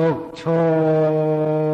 덕초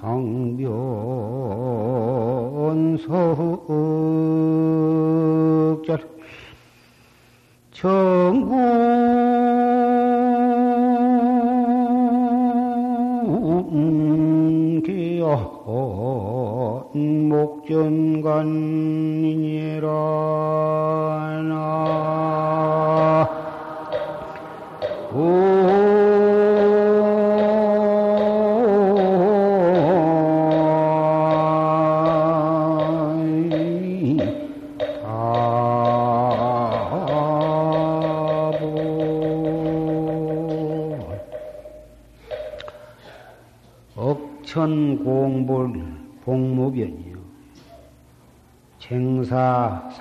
천공볼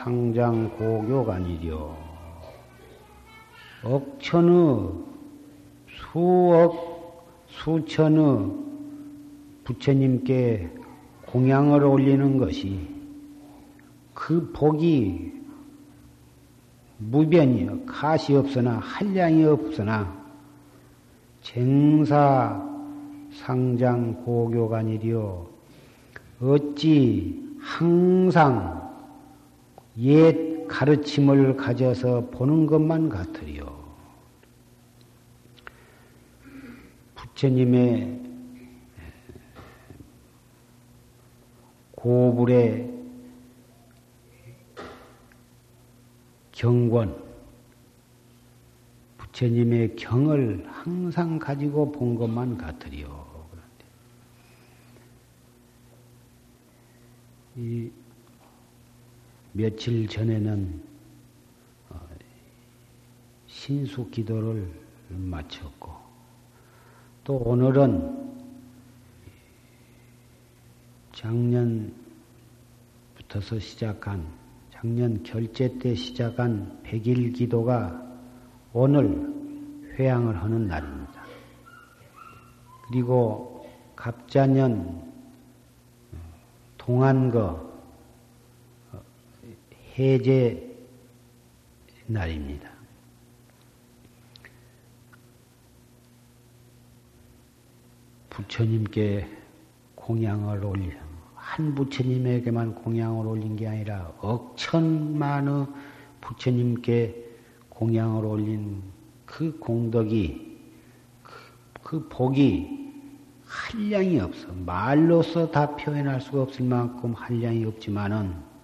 상장 고교관이려. 억천의 수억 수천의 부처님께 공양을 올리는 것이 그 복이 무변이요. 가시 없으나 한량이 없으나 쟁사 상장 고교관이리요. 어찌 항상 옛 가르침을 가져서 보는 것만 같으리요. 부처님의 고불의 경권, 부처님의 경을 항상 가지고 본 것만 같으리요. 이 며칠 전에는 어, 신수 기도를 마쳤고 또 오늘은 작년부터서 시작한 작년 결제 때 시작한 백일 기도가 오늘 회양을 하는 날입니다. 그리고 갑자년 동안거 해제 날입니다. 부처님께 공양을 올린 한 부처님에게만 공양을 올린 게 아니라 억천만의 부처님께 공양을 올린 그 공덕이 그, 그 복이 한량이 없어. 말로서 다 표현할 수가 없을 만큼 한량이 없지만은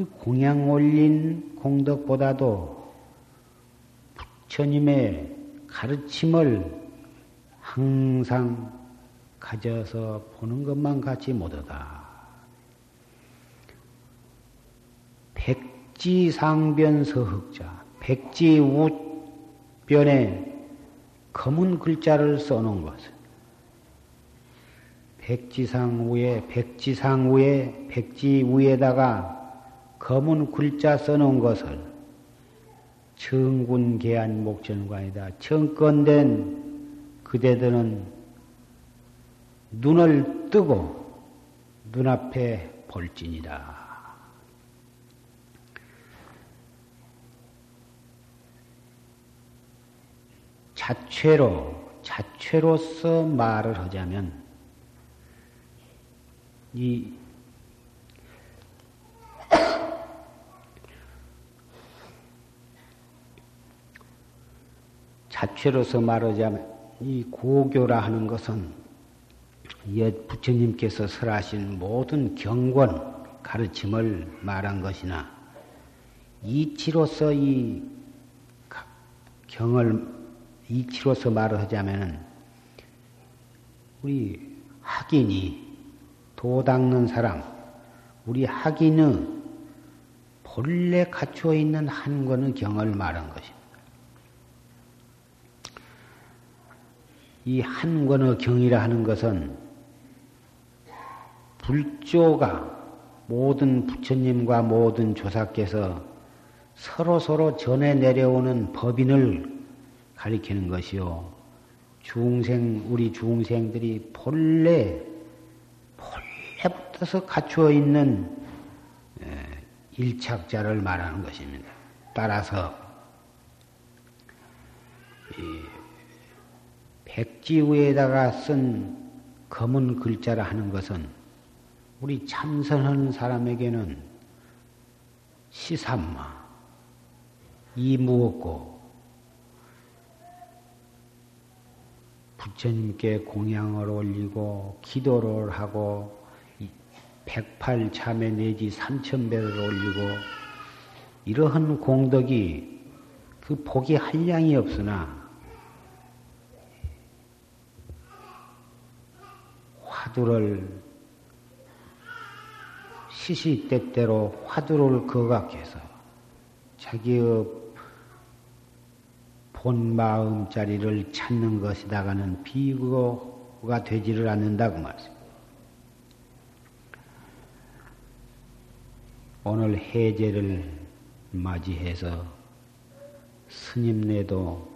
그 공양 올린 공덕보다도 부처님의 가르침을 항상 가져서 보는 것만 같이 못하다. 백지상변서흑자, 백지 우변에 검은 글자를 써놓은 것은 백지상 위에 백지상 위에 백지 위에다가 검은 글자 써놓은 것을 청군계한 목전관이다. 청건된 그대들은 눈을 뜨고 눈앞에 볼지니라. 자체로, 자체로서 말을 하자면 이 자체로서 말하자면 이 고교라 하는 것은 옛 부처님께서 설하신 모든 경권 가르침을 말한 것이나 이치로서 이 경을 이치로서 말을 하자면은 우리 학인이 도 닦는 사람, 우리 학인의 본래 갖추어 있는 한권의 경을 말한 것입니다. 이 한 권의 경이라 하는 것은 불조가 모든 부처님과 모든 조사께서 서로 서로 전해 내려오는 법인을 가리키는 것이요. 중생, 우리 중생들이 본래, 본래부터서 갖추어 있는 일착자를 말하는 것입니다. 따라서, 백지 위에다가 쓴 검은 글자라 하는 것은 우리 참선하는 사람에게는 시삼마, 이무었고 부처님께 공양을 올리고 기도를 하고 백팔 참회 내지 삼천배를 올리고 이러한 공덕이 그 복이 한량이 없으나 화두를 시시때때로 화두를 거각해서 자기의 본 마음자리를 찾는 것이다가는 비거가 되지를 않는다고 말씀. 오늘 해제를 맞이해서 스님네도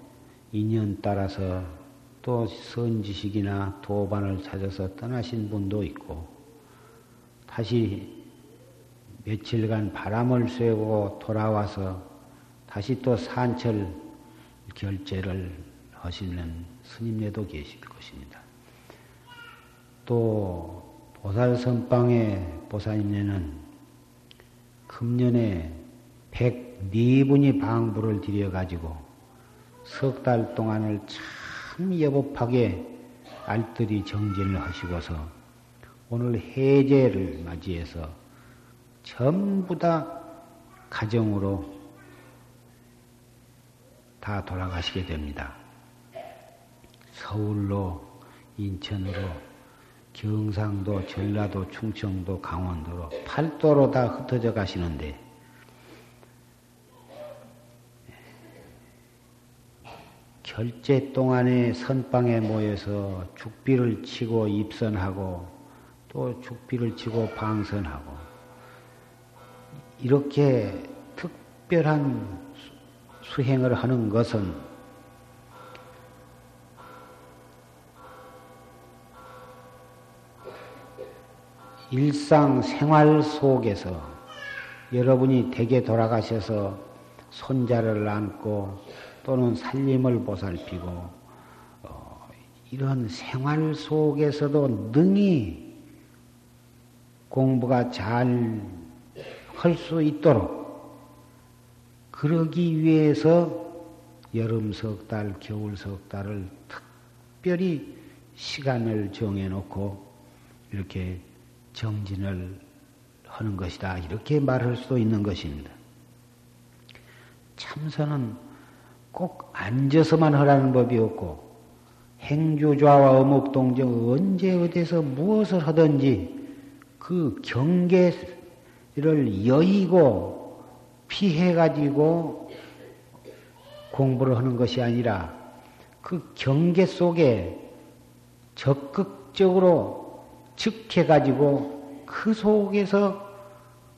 인연 따라서 또 선지식이나 도반을 찾아서 떠나신 분도 있고 다시 며칠간 바람을 쐬고 돌아와서 다시 또 산철 결제를 하시는 스님네도 계실 것입니다. 또 보살 선방의 보살님네는 금년에 104분이 방부를 드려가지고 석 달 동안을 참 여법하게 알뜰히 정진을 하시고서 오늘 해제를 맞이해서 전부 다 가정으로 다 돌아가시게 됩니다. 서울로, 인천으로, 경상도, 전라도, 충청도, 강원도로, 팔도로 다 흩어져 가시는데, 결제 동안에 선방에 모여서 죽비를 치고 입선하고 또 죽비를 치고 방선하고 이렇게 특별한 수행을 하는 것은 일상 생활 속에서 여러분이 댁에 돌아가셔서 손자를 안고 또는 살림을 보살피고 어, 이런 생활 속에서도 능히 공부가 잘 할 수 있도록 그러기 위해서 여름 석 달, 겨울 석 달을 특별히 시간을 정해놓고 이렇게 정진을 하는 것이다. 이렇게 말할 수도 있는 것입니다. 참선은 꼭 앉아서만 하라는 법이 없고 행주좌와 어묵동정 언제 어디서 무엇을 하든지 그 경계를 여의고 피해가지고 공부를 하는 것이 아니라 그 경계 속에 적극적으로 즉해가지고 그 속에서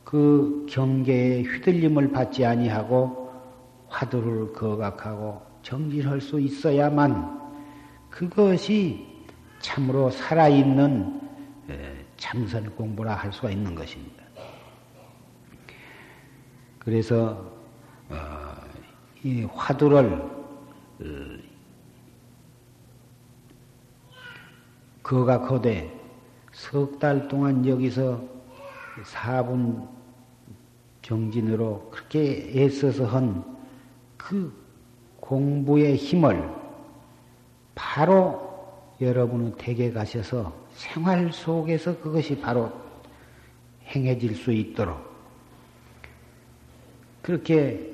그 경계에 휘둘림을 받지 아니하고 화두를 거각하고 정진할 수 있어야만 그것이 참으로 살아있는 참선 공부라 할 수가 있는 것입니다. 그래서 어, 이 화두를 어, 거대 석달 동안 여기서 4분 정진으로 그렇게 애써서 한 그 공부의 힘을 바로 여러분은 댁에 가셔서 생활 속에서 그것이 바로 행해질 수 있도록 그렇게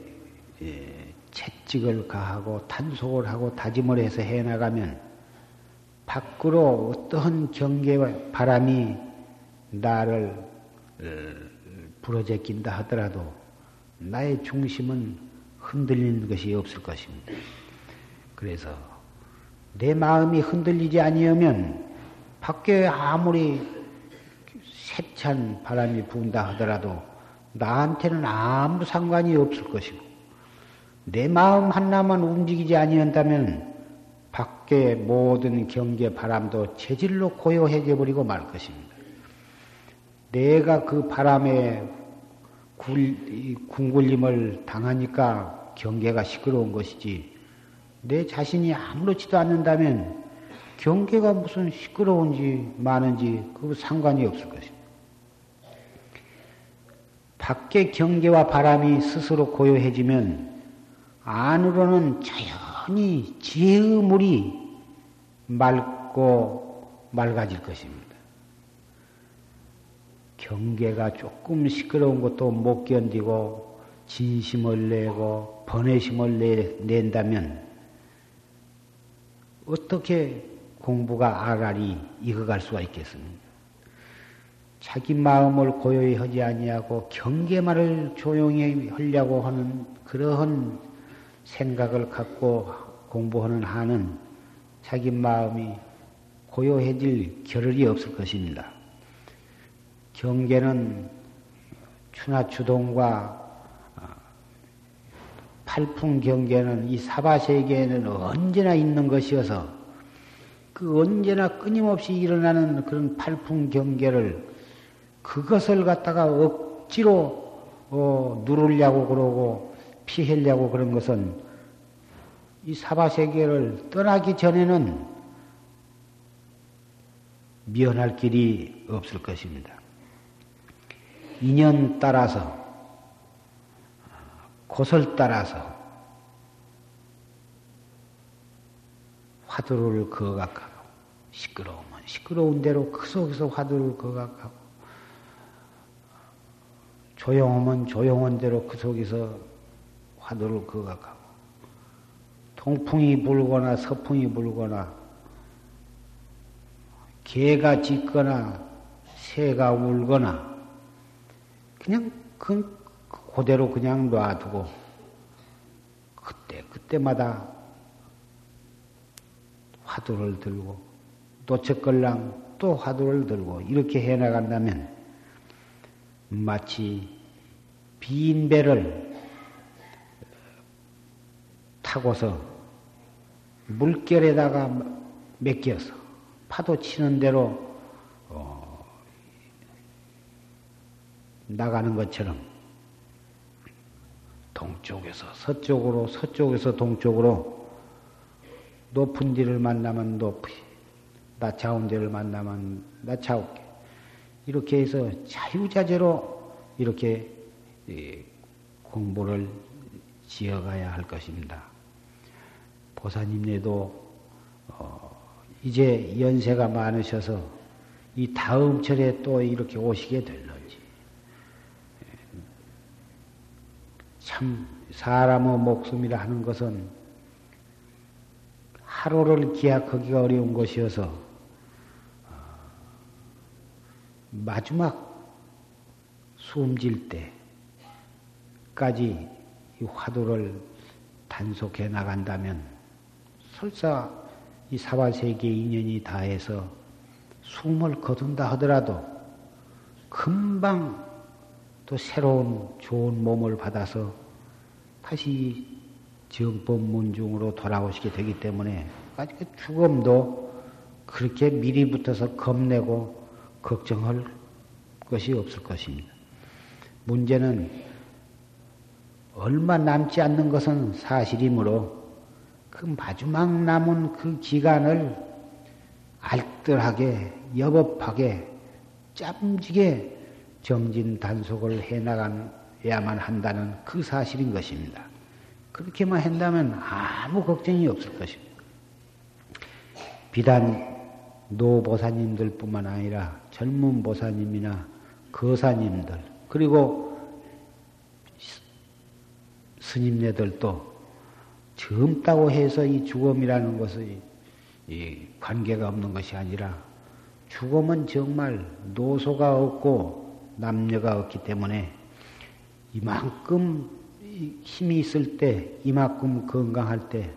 예, 채찍을 가하고 탄속을 하고 다짐을 해서 해나가면 밖으로 어떠한 경계와 바람이 나를 어, 부러제낀다 하더라도 나의 중심은 흔들리는 것이 없을 것입니다. 그래서 내 마음이 흔들리지 아니하면 밖에 아무리 세찬 바람이 분다 하더라도 나한테는 아무 상관이 없을 것이고 내 마음 하나만 움직이지 아니한다면 밖에 모든 경계 바람도 체질로 고요해져 버리고 말 것입니다. 내가 그 바람에 굴, 궁굴림을 당하니까 경계가 시끄러운 것이지 내 자신이 아무렇지도 않는다면 경계가 무슨 시끄러운지 많은지 그 상관이 없을 것입니다. 밖의 경계와 바람이 스스로 고요해지면 안으로는 자연히 지혜의 물이 맑고 맑아질 것입니다. 경계가 조금 시끄러운 것도 못 견디고 진심을 내고 번외심을 내, 낸다면 어떻게 공부가 아라리 익어갈 수가 있겠습니까? 자기 마음을 고요히 하지 아니하고 경계만을 조용히 하려고 하는 그러한 생각을 갖고 공부하는 한은 자기 마음이 고요해질 겨를이 없을 것입니다. 경계는 추나 추동과 어, 팔풍 경계는 이 사바세계에는 언제나 있는 것이어서 그 언제나 끊임없이 일어나는 그런 팔풍 경계를 그것을 갖다가 억지로 어, 누르려고 그러고 피하려고 그런 것은 이 사바세계를 떠나기 전에는 미연할 길이 없을 것입니다. 인연 따라서, 곳을 따라서 화두를 거각하고, 시끄러우면 시끄러운 대로 그 속에서 화두를 거각하고, 조용하면 조용한 대로 그 속에서 화두를 거각하고, 동풍이 불거나 서풍이 불거나, 개가 짖거나 새가 울거나, 그냥 그, 그대로 그냥 놔두고 그때 그때마다 화두를 들고 노책걸랑 또 화두를 들고 이렇게 해 나간다면 마치 빈 배를 타고서 물결에다가 맡겨서 파도 치는 대로 나가는 것처럼 동쪽에서 서쪽으로 서쪽에서 동쪽으로 높은 데를 만나면 높이 낮아온 데를 만나면 낮아오게 이렇게 해서 자유자재로 이렇게 공부를 지어가야 할 것입니다. 보사님네도 어 이제 연세가 많으셔서 이 다음 철에 또 이렇게 오시게 될 참 사람의 목숨이라 하는 것은 하루를 기약하기가 어려운 것이어서 어, 마지막 숨질 때까지 이 화두를 단속해 나간다면 설사 이 사바세계 인연이 다해서 숨을 거둔다 하더라도 금방 또 새로운 좋은 몸을 받아서 다시 정법 문 중으로 돌아오시게 되기 때문에 아직 그 죽음도 그렇게 미리 붙어서 겁내고 걱정할 것이 없을 것입니다. 문제는 얼마 남지 않는 것은 사실이므로 그 마지막 남은 그 기간을 알뜰하게, 여법하게, 짬지게 정진 단속을 해나가 야만 한다는 그 사실인 것입니다. 그렇게만 한다면 아무 걱정이 없을 것입니다. 비단 노 보사님들 뿐만 아니라 젊은 보사님이나 거사님들, 그리고 스님네들도 젊다고 해서 이 죽음이라는 것이 관계가 없는 것이 아니라 죽음은 정말 노소가 없고 남녀가 없기 때문에 이만큼 힘이 있을 때, 이만큼 건강할 때,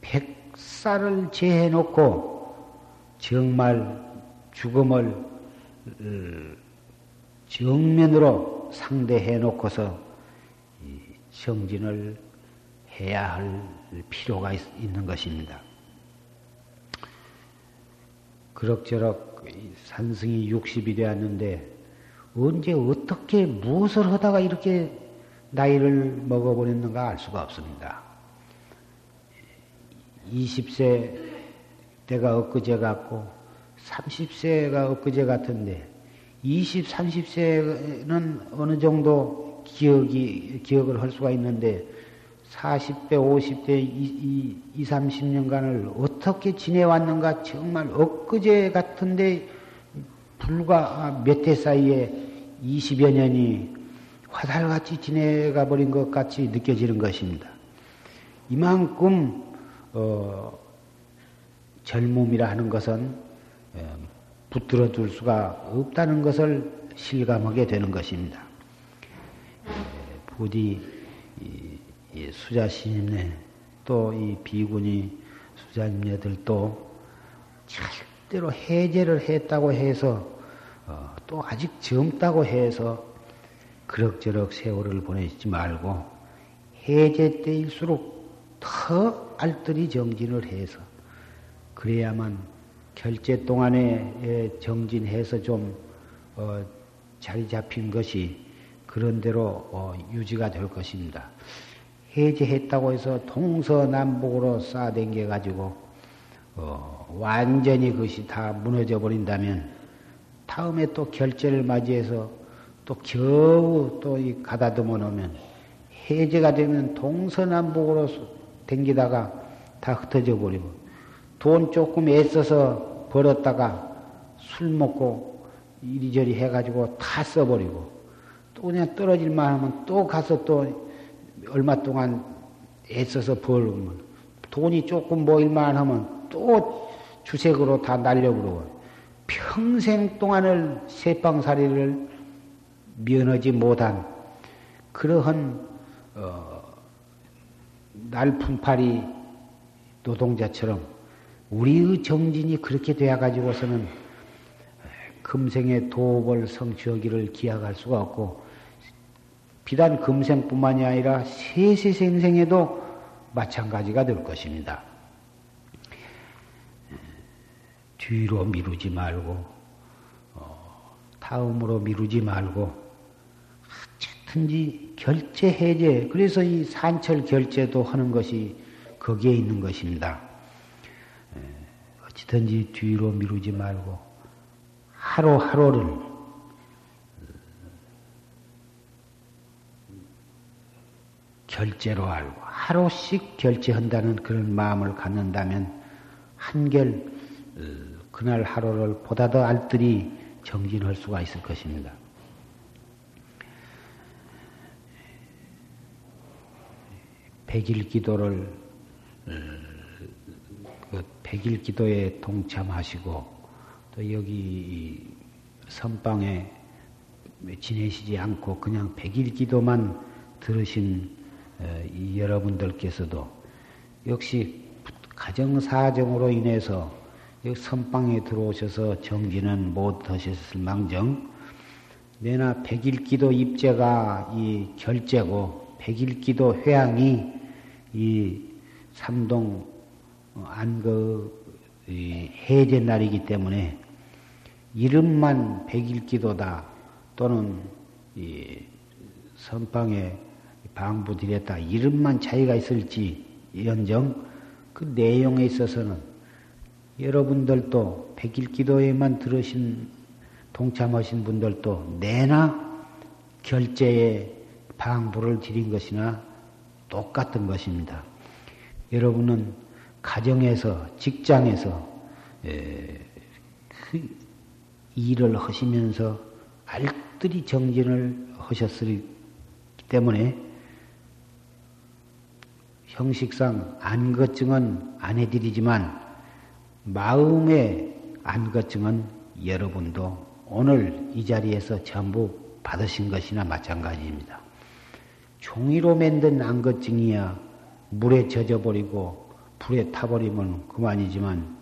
백살을 제해놓고 정말 죽음을 어, 정면으로 상대해 놓고서 정진을 해야 할 필요가 있는 것입니다. 그럭저럭 산승이 60이 되었는데 언제 어떻게 무엇을 하다가 이렇게 나이를 먹어버렸는가 알 수가 없습니다. 20세 때가 엊그제 같고 30세가 엊그제 같은데 20, 30세는 어느 정도 기억이, 기억을 할 수가 있는데 40대, 50대, 2, 2 30년간을 어떻게 지내왔는가 정말 엊그제 같은데 불과 몇 해 사이에 20여 년이 화살같이 지내가 버린 것 같이 느껴지는 것입니다. 이만큼 어, 젊음이라 하는 것은 어, 붙들어 둘 수가 없다는 것을 실감하게 되는 것입니다. 부디 수자 신임네 또 이 비군이 수자님네들도 절대로 해제를 했다고 해서 어, 또 아직 젊다고 해서 그럭저럭 세월을 보내지 말고 해제 때일수록 더 알뜰히 정진을 해서 그래야만 결제 동안에 정진해서 좀 어, 자리 잡힌 것이 그런 대로 어, 유지가 될 것입니다. 해제했다고 해서 동서남북으로 쌓아댕겨 가지고 어, 완전히 그것이 다 무너져 버린다면 다음에 또 결제를 맞이해서 또 겨우 또 이 가다듬어 놓으면 해제가 되면 동서남북으로 댕기다가 다 흩어져 버리고 돈 조금 애써서 벌었다가 술 먹고 이리저리 해가지고 다 써버리고 또 그냥 떨어질만 하면 또 가서 또 얼마 동안 애써서 벌면 돈이 조금 모일만 하면 또 주색으로 다 날려버리고 평생 동안을 새빵살이를 면하지 못한 그러한 어, 날품팔이 노동자처럼 우리의 정진이 그렇게 되어 가지고서는 금생의 도업을 성취하기를 기약할 수가 없고 비단 금생뿐만이 아니라 세세생생에도 마찬가지가 될 것입니다. 뒤로 미루지 말고 어, 다음으로 미루지 말고 어쨌든지 결제 해제 그래서 이 산철 결제도 하는 것이 거기에 있는 것입니다. 어찌든지 뒤로 미루지 말고 하루하루를 결제로 알고 하루씩 결제한다는 그런 마음을 갖는다면 한결 어, 그날 하루를 보다 더 알뜰히 정진할 수가 있을 것입니다. 백일 기도를 어, 그 백일 기도에 동참하시고 또 여기 선방에 지내시지 않고 그냥 백일 기도만 들으신 어, 이 여러분들께서도 역시 가정사정으로 인해서 선방에 들어오셔서 정진은 못 하셨을 망정. 내나 백일 기도 입제가 이 결제고 백일 기도 회양이 이 삼동 안그 해제 날이기 때문에 이름만 백일기도다 또는 이 선방에 방부 드렸다. 이름만 차이가 있을지 연정. 그 내용에 있어서는 여러분들도 백일 기도에만 들으신 동참하신 분들도 내나 결제에 방부를 드린 것이나 똑같은 것입니다. 여러분은 가정에서, 직장에서 그 일을 하시면서 알뜰히 정진을 하셨기 때문에 형식상 안거증은 안 해드리지만 마음의 안거증은 여러분도 오늘 이 자리에서 전부 받으신 것이나 마찬가지입니다. 종이로 만든 안거증이야 물에 젖어버리고 불에 타버리면 그만이지만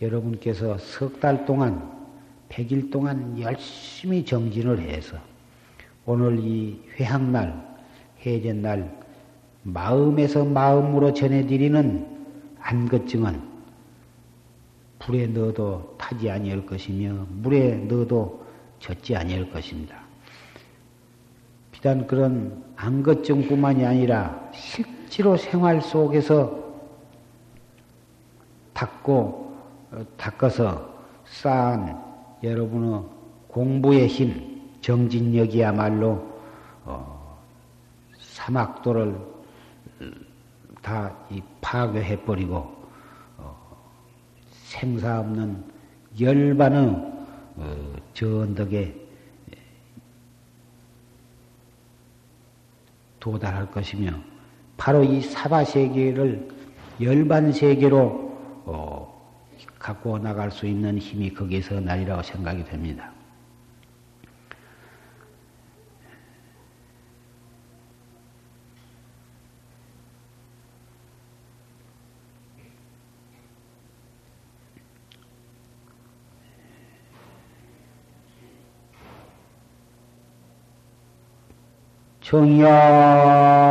여러분께서 석 달 동안, 백일 동안 열심히 정진을 해서 오늘 이 회학날, 해전날, 마음에서 마음으로 전해드리는 안것증은 불에 넣어도 타지 아니할 것이며 물에 넣어도 젖지 아니할 것입니다. 비단 그런 안것증뿐만이 아니라 실제로 생활 속에서 닦고 어, 닦아서 쌓은 여러분의 공부의 힘, 정진력이야말로 어, 사막도를 다 파괴해 버리고 어, 생사 없는 열반의 어, 저 언덕에 도달할 것이며 바로 이 사바 세계를 열반 세계로 어, 갖고 나갈 수 있는 힘이 거기에서 날이라고 생각이 됩니다. 정야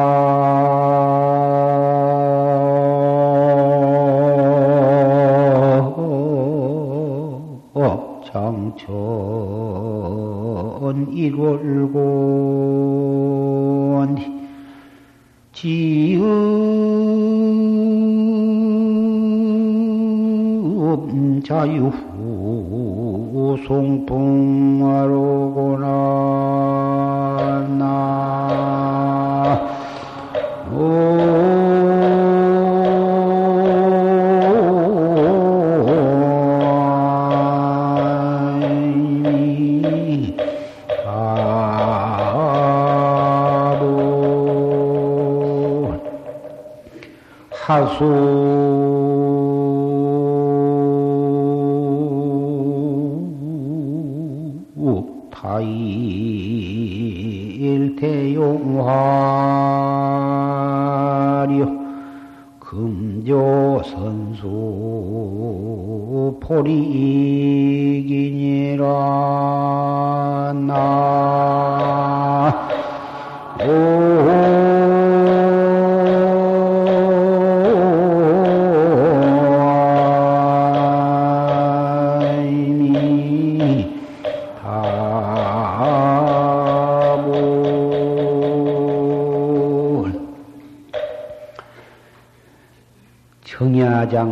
대용하려 금조선수 포리기니라 나. 정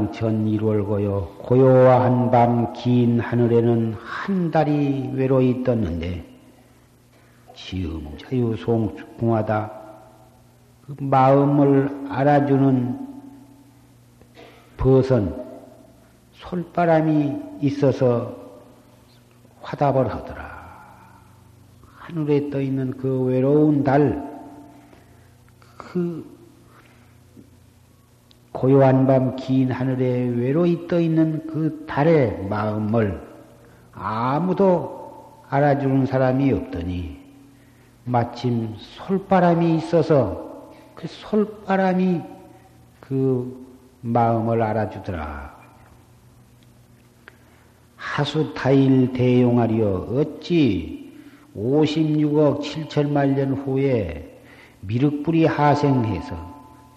야장천 1월 고요 고요한 밤 긴 하늘에는 한 달이 외로이 떴는데 지음 자유송 궁하다 그 마음을 알아주는 벗은 솔바람이 있어서 화답을 하더라. 하늘에 떠 있는 그 외로운 달, 그 고요한 밤 긴 하늘에 외로이 떠 있는 그 달의 마음을 아무도 알아주는 사람이 없더니 마침 솔바람이 있어서 그 솔바람이 그 마음을 알아주더라. 하수타일 대용하리여 어찌 56억 7천만 년 후에 미륵불이 하생해서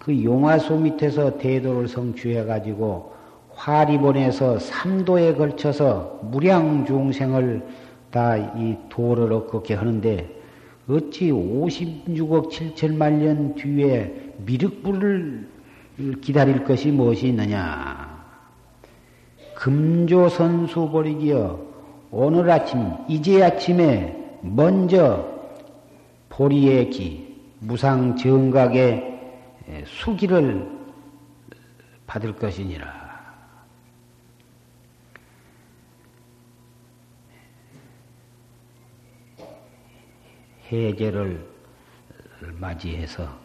그 용화소 밑에서 대도를 성취해가지고 화리본에서 삼도에 걸쳐서 무량 중생을 다 이 도를 얻게 하는데 어찌 56억 7천만 년 뒤에 미륵불을 기다릴 것이 무엇이 있느냐? 금조선수 버리기여 오늘 아침 이제 아침에 먼저 보리의 기 무상 정각에 수기를 받을 것이니라. 해제를 맞이해서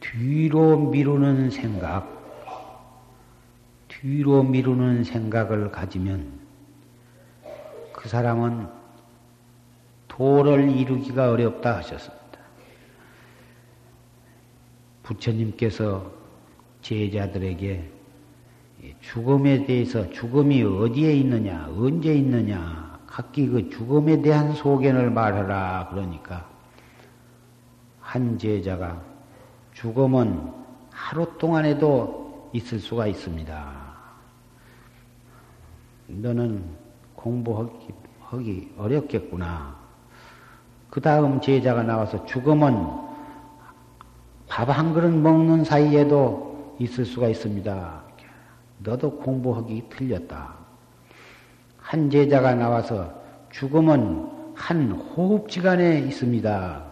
뒤로 미루는 생각, 뒤로 미루는 생각을 가지면 그 사람은 도를 이루기가 어렵다 하셨습니다. 부처님께서 제자들에게 죽음에 대해서 죽음이 어디에 있느냐, 언제 있느냐, 각기 그 죽음에 대한 소견을 말하라 그러니까 한 제자가 죽음은 하루 동안에도 있을 수가 있습니다. 너는 공부하기 하기 어렵겠구나. 그 다음 제자가 나와서 죽음은 밥 한 그릇 먹는 사이에도 있을 수가 있습니다. 너도 공부하기 틀렸다. 한 제자가 나와서 죽음은 한 호흡지간에 있습니다.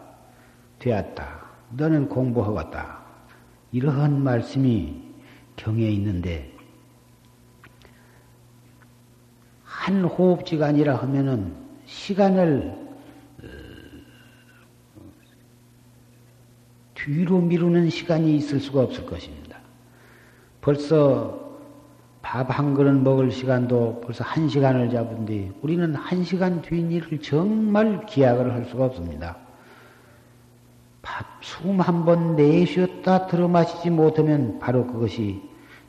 되었다. 너는 공부하겠다. 이러한 말씀이 경에 있는데, 한 호흡지간이라 하면은 시간을 어, 뒤로 미루는 시간이 있을 수가 없을 것입니다. 벌써 밥 한 그릇 먹을 시간도 벌써 한 시간을 잡은데 우리는 한 시간 뒷일을 정말 기약을 할 수가 없습니다. 밥 숨 한 번 내쉬었다 들어 마시지 못하면 바로 그것이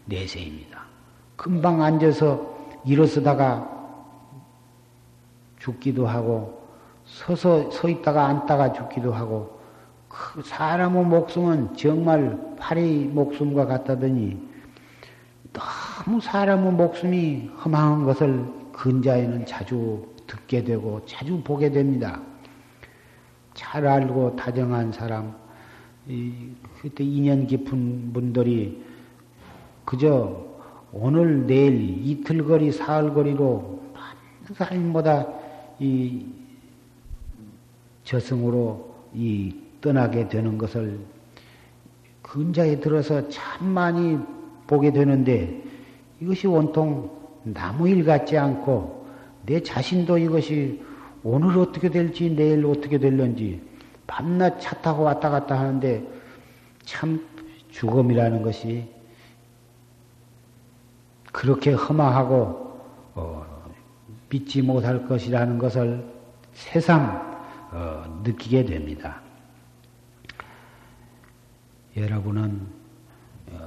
내세입니다. 금방 앉아서 일어서다가 죽기도 하고 서서 서 있다가 앉다가 죽기도 하고 그 사람의 목숨은 정말 파리 목숨과 같다더니 너무 사람의 목숨이 험한 것을 근자에는 자주 듣게 되고 자주 보게 됩니다. 잘 알고 다정한 사람, 그때 인연 깊은 분들이 그저 오늘, 내일, 이틀거리, 사흘거리로 많은 사람보다 이 저승으로 이 떠나게 되는 것을 근자에 들어서 참 많이 보게 되는데 이것이 온통 나무일 같지 않고 내 자신도 이것이 오늘 어떻게 될지 내일 어떻게 될런지 밤낮 차 타고 왔다 갔다 하는데 참 죽음이라는 것이 그렇게 험하고 어, 믿지 못할 것이라는 것을 새삼 어, 느끼게 됩니다. 여러분은 어,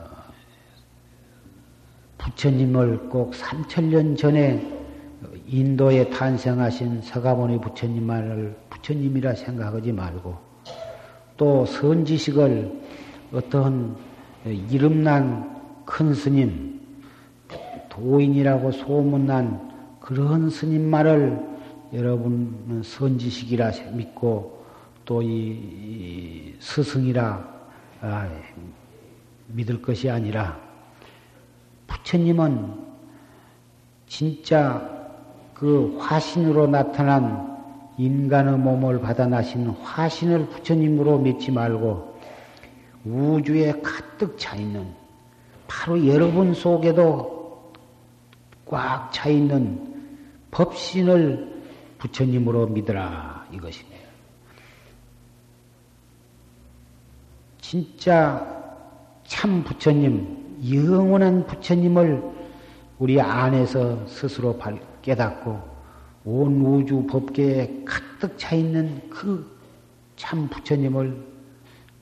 부처님을 꼭 3천년 전에 인도에 탄생하신 서가모니 부처님만을 부처님이라 생각하지 말고 또 선지식을 어떤 이름난 큰 스님, 도인이라고 소문난 그런 스님만을 여러분은 선지식이라 믿고 또 이 스승이라 아, 믿을 것이 아니라 부처님은 진짜 그 화신으로 나타난 인간의 몸을 받아 나신 화신을 부처님으로 믿지 말고 우주에 가득 차 있는 바로 여러분 속에도 꽉 차 있는 법신을 부처님으로 믿으라 이것입니다. 진짜 참 부처님, 영원한 부처님을 우리 안에서 스스로 깨닫고 온 우주 법계에 가득 차 있는 그 참 부처님을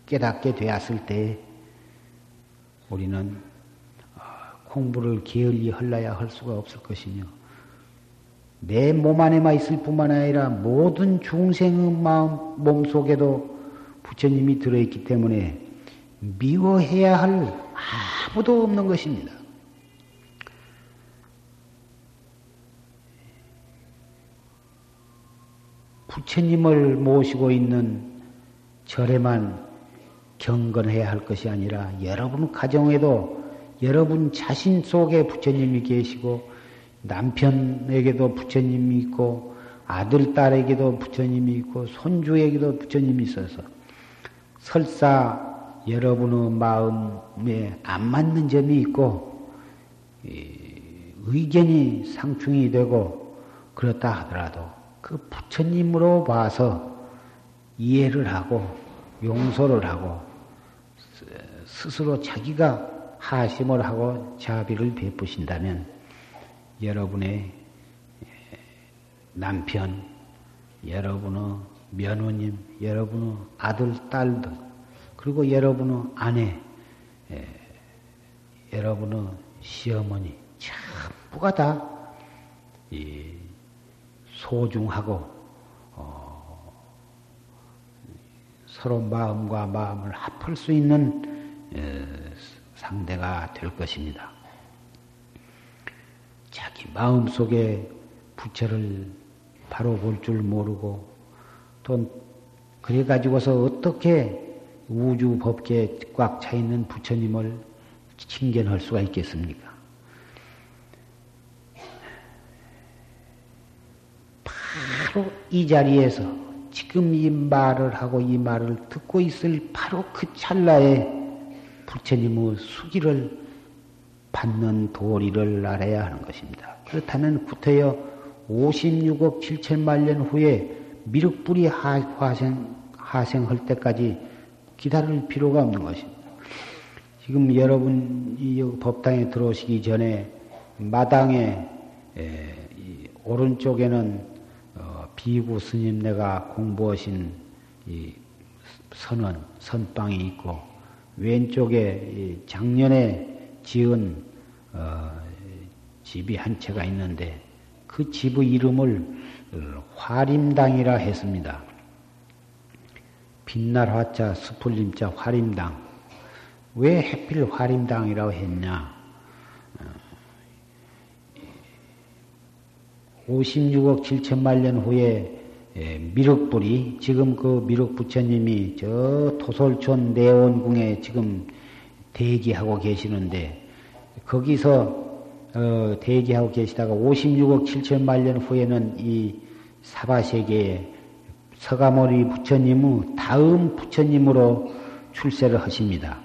깨닫게 되었을 때 우리는 아, 공부를 게을리 할라야 할 수가 없을 것이며 내 몸 안에만 있을 뿐만 아니라 모든 중생의 마음, 몸 속에도 부처님이 들어있기 때문에 미워해야 할 아무도 없는 것입니다. 부처님을 모시고 있는 절에만 경건해야 할 것이 아니라 여러분 가정에도 여러분 자신 속에 부처님이 계시고 남편에게도 부처님이 있고 아들, 딸에게도 부처님이 있고 손주에게도 부처님이 있어서 설사 여러분의 마음에 안 맞는 점이 있고 의견이 상충이 되고 그렇다 하더라도 그 부처님으로 봐서 이해를 하고 용서를 하고 스스로 자기가 하심을 하고 자비를 베푸신다면 여러분의 남편, 여러분의 며느님, 여러분의 아들, 딸들, 그리고 여러분의 아내, 에, 여러분의 시어머니, 전부가 다 소중하고 어, 서로 마음과 마음을 합할 수 있는 에, 상대가 될 것입니다. 자기 마음 속에 부처를 바로 볼 줄 모르고 또 그래 가지고서 어떻게 우주 법계에 꽉 차 있는 부처님을 칭견할 수가 있겠습니까? 바로 이 자리에서 지금 이 말을 하고 이 말을 듣고 있을 바로 그 찰나에 부처님의 수기를 받는 도리를 알아야 하는 것입니다. 그렇다면 구태여 56억 7천만 년 후에 미륵불이 하생, 하생할 때까지 기다릴 필요가 없는 것입니다. 지금 여러분 이 법당에 들어오시기 전에 마당에 에, 오른쪽에는 어, 비구 스님네가 공부하신 선원, 선방이 있고 왼쪽에 작년에 지은 어, 집이 한 채가 있는데 그 집의 이름을 화림당이라 했습니다. 빛날 화자 스풀림자 화림당. 왜 해필 화림당이라고 했냐? 56억 7천만 년 후에 미륵불이 지금 그 미륵 부처님이 저 토솔촌 내원궁에 지금 대기하고 계시는데 거기서 어, 대기하고 계시다가 56억 7천만 년 후에는 이 사바세계에 서가모리 부처님의 다음 부처님으로 출세를 하십니다.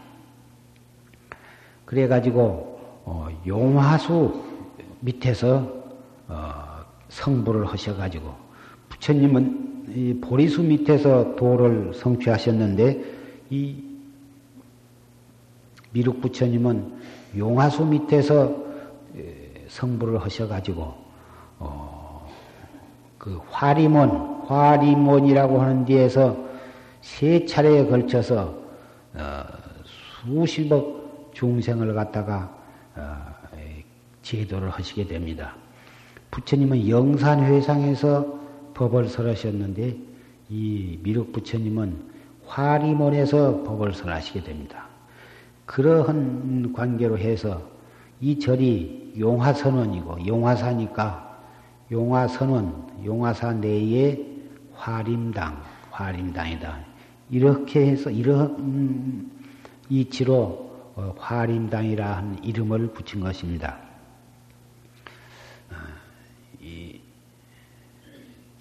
그래가지고 어, 용화수 밑에서 어, 성불을 하셔가지고 부처님은 이 보리수 밑에서 도를 성취하셨는데 이 미륵 부처님은 용화수 밑에서 성불을 하셔가지고 어, 그 화림원 화림원이라고 하는 데에서 세 차례에 걸쳐서 어, 수십억 중생을 갖다가 어, 제도를 하시게 됩니다. 부처님은 영산회상에서 법을 설하셨는데 이 미륵 부처님은 화림원에서 법을 설하시게 됩니다. 그러한 관계로 해서 이 절이 용화선원이고 용화사니까 용화선원, 용화사 내에 화림당, 화림당이다. 이렇게 해서 이런 이치로 어, 화림당이라 는 이름을 붙인 것입니다. 어, 이,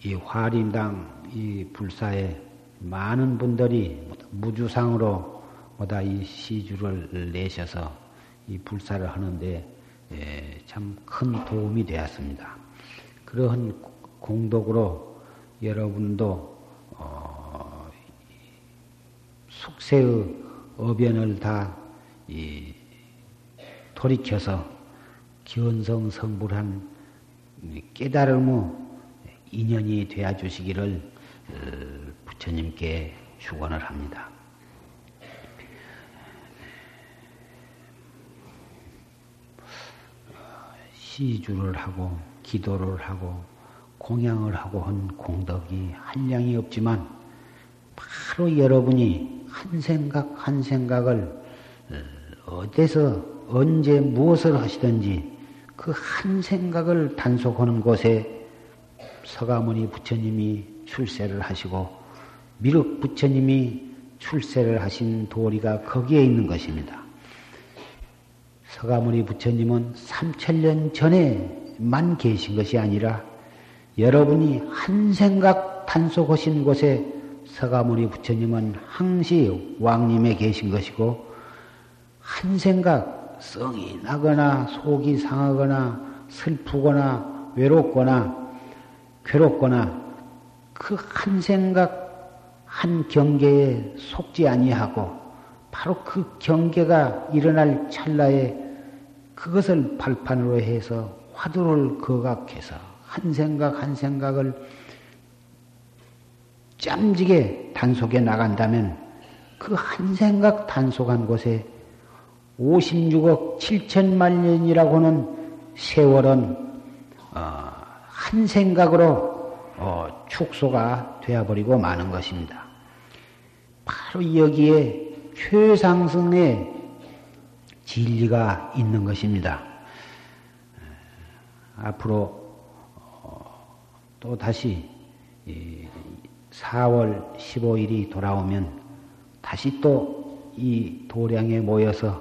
이 화림당 이 불사에 많은 분들이 무주상으로 보다 이 시주를 내셔서 이 불사를 하는데 예, 참큰 도움이 되었습니다. 그러한 공덕으로 여러분도 어, 숙세의 어변을 다 돌이켜서 기원성성불한 깨달음의 인연이 되어 주시기를 어, 부처님께 축원을 합니다. 시주를 하고 기도를 하고 공양을 하고 한 공덕이 한량이 없지만 바로 여러분이 한 생각 한 생각을 어, 어디서 언제 무엇을 하시든지 그 한 생각을 단속하는 곳에 서가모니 부처님이 출세를 하시고 미륵 부처님이 출세를 하신 도리가 거기에 있는 것입니다. 서가모니 부처님은 3천년 전에만 계신 것이 아니라 여러분이 한 생각 단속하신 곳에 서가모니 부처님은 항시 왕님에 계신 것이고 한 생각 성이 나거나 속이 상하거나 슬프거나 외롭거나 괴롭거나 그 한 생각 한 경계에 속지 아니하고 바로 그 경계가 일어날 찰나에 그것을 발판으로 해서 화두를 거각해서 한 생각 한 생각을 짬지게 단속해 나간다면 그 한 생각 단속한 곳에 56억 7천만 년이라고는 세월은 어, 한 생각으로 어, 축소가 되어버리고 마는 것입니다. 바로 여기에 최상승의 진리가 있는 것입니다. 앞으로 어, 또 다시 4월 15일이 돌아오면 다시 또 이 도량에 모여서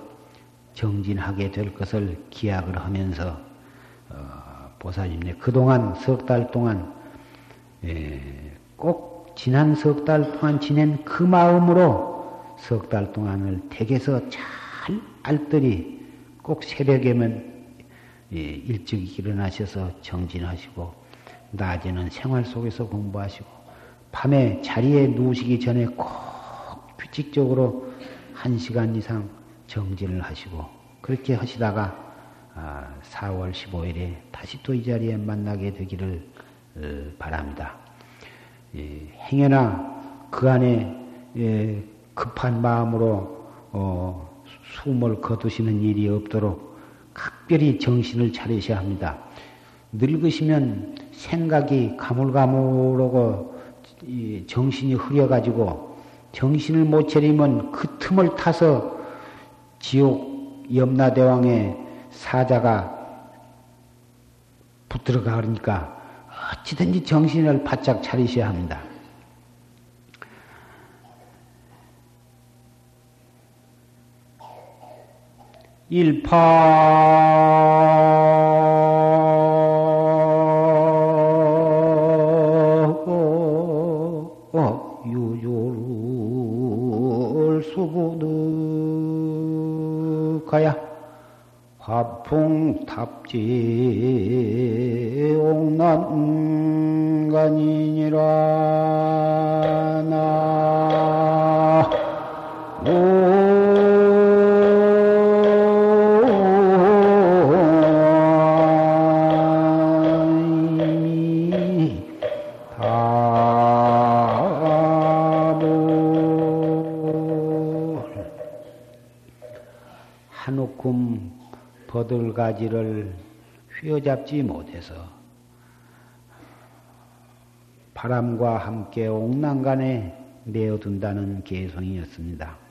정진하게 될 것을 기약을 하면서 어, 보살님네 그동안 석 달 동안 꼭 지난 석 달 동안 지낸 그 마음으로 석 달 동안을 댁에서 잘 알뜰히 꼭 새벽에면 일찍 일어나셔서 정진하시고 낮에는 생활 속에서 공부하시고 밤에 자리에 누우시기 전에 꼭 규칙적으로 한 시간 이상 정진을 하시고 그렇게 하시다가 4월 아, 15일에 다시 또 이 자리에 만나게 되기를 어, 바랍니다. 행여나 그 안에 예, 급한 마음으로 어, 숨을 거두시는 일이 없도록 각별히 정신을 차리셔야 합니다. 늙으시면 생각이 가물가물하고 정신이 흐려가지고 정신을 못 차리면 그 틈을 타서 지옥 염라대왕의 사자가 붙들어 가니까 어찌든지 정신을 바짝 차리셔야 합니다. 일파. 가야. 화풍탑지 옥난간이니라 가지를 휘어잡지 못해서 바람과 함께 옥난간에 내어둔다는 개성이었습니다.